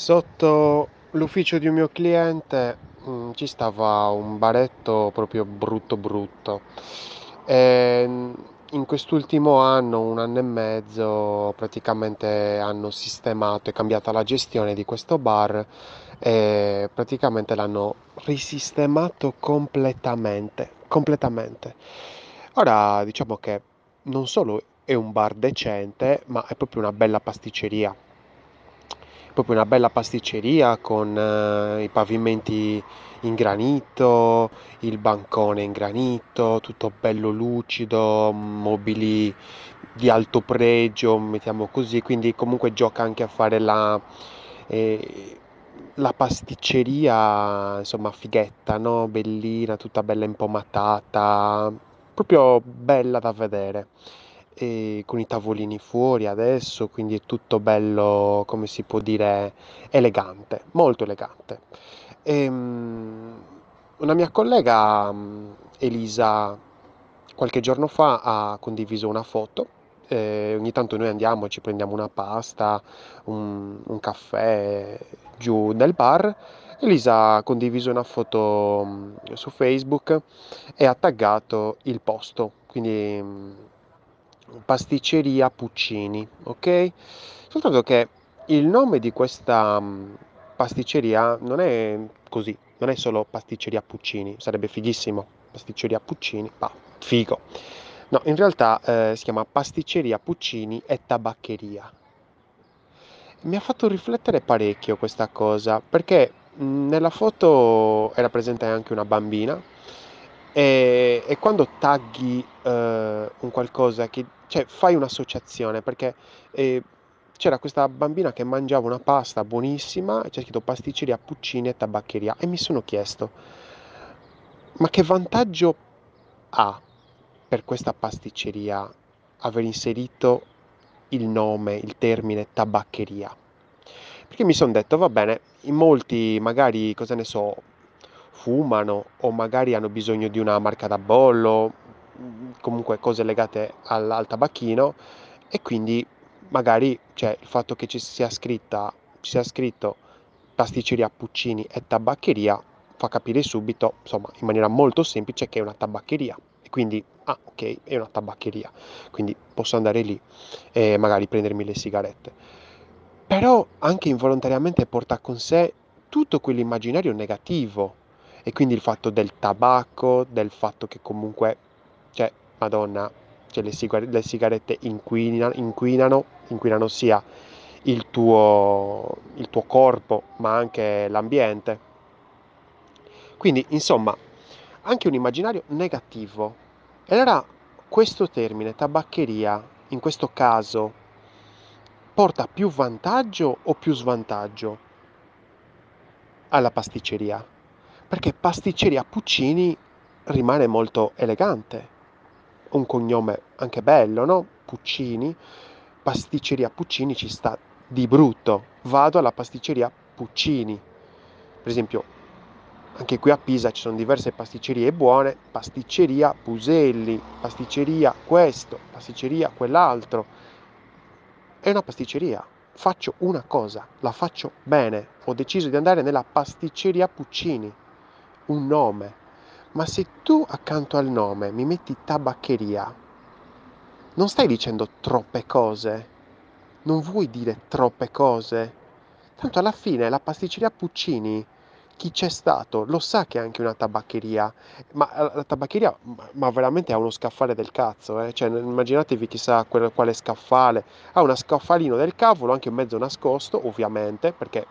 Sotto l'ufficio di un mio cliente, mhmm, ci stava un baretto proprio brutto, brutto. Ehm, in quest'ultimo anno, 1 anno e mezzo, praticamente hanno sistemato e cambiata la gestione di questo bar e praticamente l'hanno risistemato completamente, completamente. Ora diciamo che non solo è un bar decente, ma è proprio una bella pasticceria proprio una bella pasticceria con eh, i pavimenti in granito, il bancone in granito, tutto bello lucido, mobili di alto pregio, mettiamo così, quindi comunque gioca anche a fare la, eh, la pasticceria, insomma, fighetta, no? Bellina, tutta bella impomatata, proprio bella da vedere e con i tavolini fuori adesso, quindi è tutto bello, come si può dire, elegante, molto elegante. E, um, una mia collega, um, Elisa, qualche giorno fa ha condiviso una foto. Eh, ogni tanto noi andiamo, ci prendiamo una pasta, un, un caffè giù nel bar. Elisa ha condiviso una foto um, su Facebook e ha taggato il posto, quindi pasticceria Puccini, ok? Soltanto che il nome di questa mm, pasticceria non è così, non è solo pasticceria Puccini, sarebbe fighissimo, pasticceria Puccini, bah, figo. No, in realtà eh, si chiama pasticceria Puccini e tabaccheria. Mi ha fatto riflettere parecchio questa cosa, perché mh, mm, nella foto era presente anche una bambina e, e quando tagli eh, un qualcosa che, cioè fai un'associazione perché eh, c'era questa bambina che mangiava una pasta buonissima c'è scritto pasticceria, puccini e tabaccheria e mi sono chiesto, ma che vantaggio ha per questa pasticceria aver inserito il nome, il termine tabaccheria? Perché mi sono detto, va bene, in molti magari, cosa ne so, fumano o magari hanno bisogno di una marca da bollo, comunque cose legate al, al tabacchino e quindi magari cioè, il fatto che ci sia, scritta, ci sia scritto pasticceria Puccini e tabaccheria fa capire subito, insomma, in maniera molto semplice che è una tabaccheria. E quindi, ah, ok, è una tabaccheria. Quindi posso andare lì e magari prendermi le sigarette. Però anche involontariamente porta con sé tutto quell'immaginario negativo e quindi il fatto del tabacco, del fatto che comunque, cioè, madonna, cioè le, sigar- le sigarette inquinano, inquinano, inquinano sia il tuo, il tuo corpo ma anche l'ambiente. Quindi, insomma, anche un immaginario negativo. E allora questo termine, tabaccheria, in questo caso, porta più vantaggio o più svantaggio alla pasticceria? Perché pasticceria Puccini rimane molto elegante, un cognome anche bello, no? Puccini, pasticceria Puccini ci sta di brutto, vado alla pasticceria Puccini, per esempio anche qui a Pisa ci sono diverse pasticcerie buone, pasticceria Puselli, pasticceria questo, pasticceria quell'altro, è una pasticceria, faccio una cosa, la faccio bene, ho deciso di andare nella pasticceria Puccini un nome, ma se tu accanto al nome mi metti tabaccheria, non stai dicendo troppe cose, non vuoi dire troppe cose. Tanto alla fine la pasticceria Puccini, chi c'è stato, lo sa che è anche una tabaccheria, ma eh, la tabaccheria, ma veramente ha uno scaffale del cazzo, eh? cioè, immaginatevi chissà quale, scaffale, ha uno scaffalino del cavolo, anche in mezzo nascosto, ovviamente, perché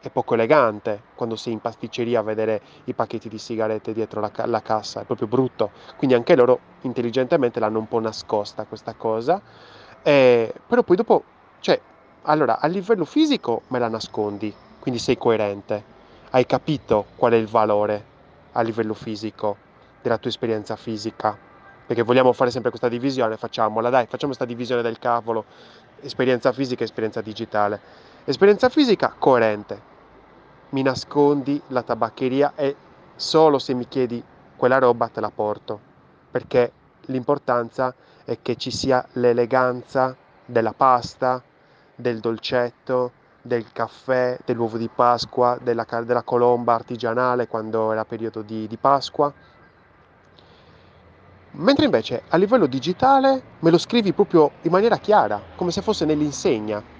è poco elegante quando sei in pasticceria a vedere i pacchetti di sigarette dietro la, la, cassa, è proprio brutto. Quindi anche loro intelligentemente l'hanno un po' nascosta questa cosa. Eh, però poi dopo, cioè, allora a livello fisico me la nascondi, quindi sei coerente. Hai capito qual è il valore a livello fisico della tua esperienza fisica. Perché vogliamo fare sempre questa divisione, facciamola, dai, facciamo questa divisione del cavolo, esperienza fisica e esperienza digitale. Esperienza fisica coerente, mi nascondi la tabaccheria e solo se mi chiedi quella roba te la porto, perché l'importanza è che ci sia l'eleganza della pasta, del dolcetto, del caffè, dell'uovo di Pasqua, della, della colomba artigianale quando era periodo di, di Pasqua. Mentre invece a livello digitale me lo scrivi proprio in maniera chiara, come se fosse nell'insegna.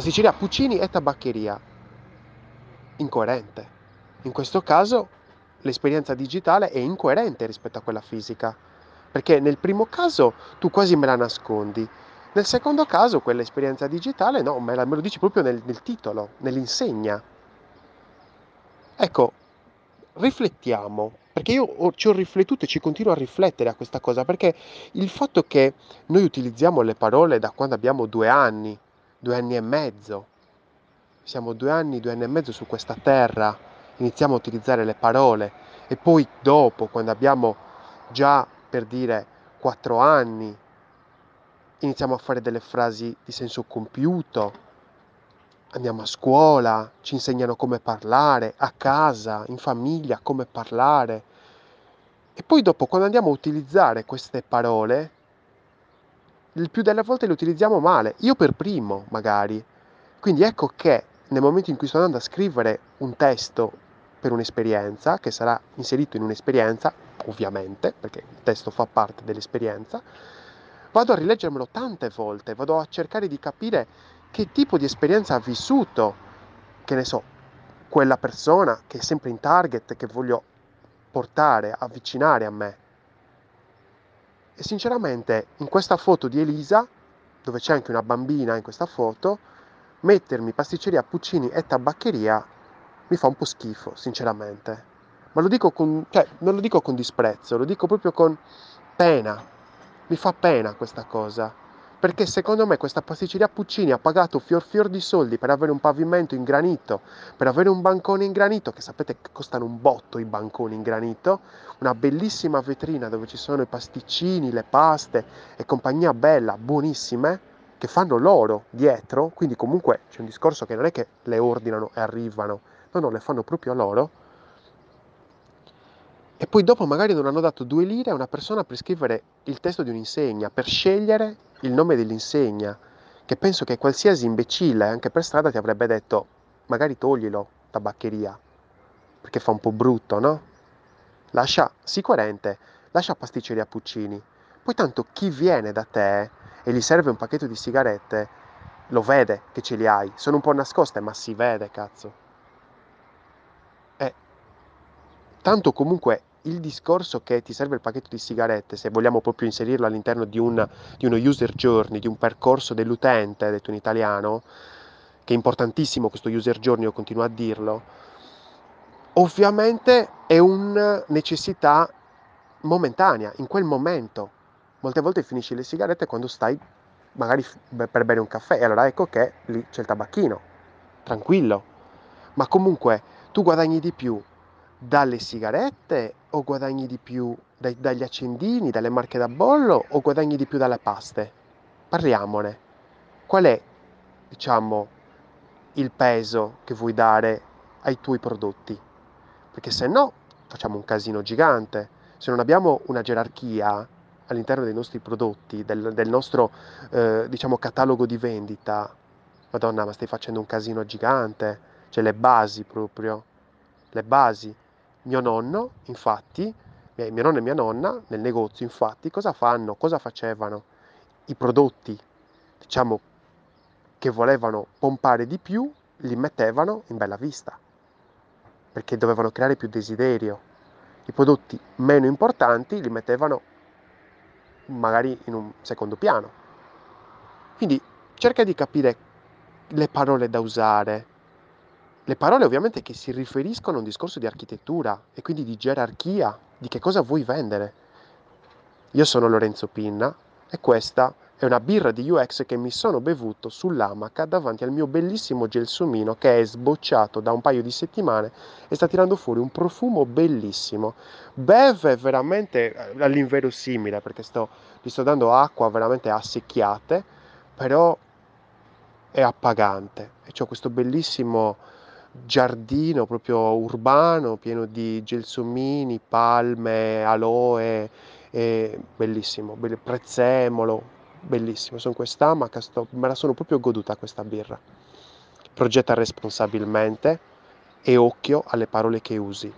Pasticceria Puccini e tabaccheria. Incoerente. In questo caso l'esperienza digitale è incoerente rispetto a quella fisica, perché nel primo caso tu quasi me la nascondi, nel secondo caso quell'esperienza digitale no, me, la, me lo dici proprio nel, nel titolo, nell'insegna. Ecco, riflettiamo, perché io ci ho riflettuto e ci continuo a riflettere a questa cosa, perché il fatto che noi utilizziamo le parole da quando abbiamo due anni, due anni e mezzo, siamo due anni, due anni e mezzo su questa terra, iniziamo a utilizzare le parole. E poi dopo, quando abbiamo già per dire quattro anni, iniziamo a fare delle frasi di senso compiuto, andiamo a scuola, ci insegnano come parlare, a casa, in famiglia, come parlare. E poi dopo, quando andiamo a utilizzare queste parole, il più delle volte le utilizziamo male, io per primo magari. Quindi ecco che nel momento in cui sto andando a scrivere un testo per un'esperienza, che sarà inserito in un'esperienza, ovviamente, perché il testo fa parte dell'esperienza, vado a rileggermelo tante volte, vado a cercare di capire che tipo di esperienza ha vissuto, che ne so, quella persona che è sempre in target, che voglio portare, avvicinare a me. E sinceramente in questa foto di Elisa, dove c'è anche una bambina in questa foto, mettermi pasticceria Puccini e tabaccheria mi fa un po' schifo, sinceramente. Ma lo dico con, cioè, non lo dico con disprezzo, lo dico proprio con pena. Mi fa pena questa cosa perché secondo me questa pasticceria Puccini ha pagato fior fior di soldi per avere un pavimento in granito, per avere un bancone in granito, che sapete che costano un botto i banconi in granito, una bellissima vetrina dove ci sono i pasticcini, le paste e compagnia bella, buonissime, che fanno loro dietro, quindi comunque c'è un discorso che non è che le ordinano e arrivano, no, no, le fanno proprio loro. E poi dopo magari non hanno dato due lire a una persona per scrivere il testo di un'insegna, per scegliere il nome dell'insegna, che penso che qualsiasi imbecille anche per strada ti avrebbe detto magari toglilo, tabaccheria, perché fa un po' brutto, no? Lascia, sicuramente, lascia pasticceria Puccini. Poi tanto chi viene da te e gli serve un pacchetto di sigarette, lo vede che ce li hai. Sono un po' nascoste, ma si vede, cazzo. E tanto comunque il discorso che ti serve il pacchetto di sigarette, se vogliamo proprio inserirlo all'interno di, un, di uno user journey, di un percorso dell'utente, detto in italiano, che è importantissimo questo user journey, io continuo a dirlo, ovviamente è una necessità momentanea, in quel momento. Molte volte finisci le sigarette quando stai magari per bere un caffè e allora ecco che lì c'è il tabacchino, tranquillo. Ma comunque tu guadagni di più dalle sigarette o guadagni di più dai, dagli accendini, dalle marche da bollo o guadagni di più dalle paste? Parliamone. Qual è, diciamo, il peso che vuoi dare ai tuoi prodotti? Perché se no facciamo un casino gigante. Se non abbiamo una gerarchia all'interno dei nostri prodotti, del, del nostro eh, diciamo catalogo di vendita, Madonna, ma stai facendo un casino gigante. Cioè le basi proprio, le basi. Mio nonno, infatti, mio nonno e mia nonna nel negozio, infatti, cosa fanno? Cosa facevano? I prodotti, diciamo, che volevano pompare di più, li mettevano in bella vista, perché dovevano creare più desiderio. I prodotti meno importanti li mettevano magari in un secondo piano. Quindi cerca di capire le parole da usare, le parole ovviamente che si riferiscono a un discorso di architettura e quindi di gerarchia, di che cosa vuoi vendere. Io sono Lorenzo Pinna e questa è una birra di UX che mi sono bevuto sull'amaca davanti al mio bellissimo gelsomino che è sbocciato da un paio di settimane e sta tirando fuori un profumo bellissimo. Beve veramente eh, all'inverosimile perché sto, gli sto dando acqua veramente a secchiate, però è appagante e ho questo bellissimo giardino proprio urbano, pieno di gelsomini, palme, aloe, bellissimo, prezzemolo, bellissimo. Sono quest'amaca, sto, me la sono proprio goduta questa birra. progetta responsabilmente e occhio alle parole che usi.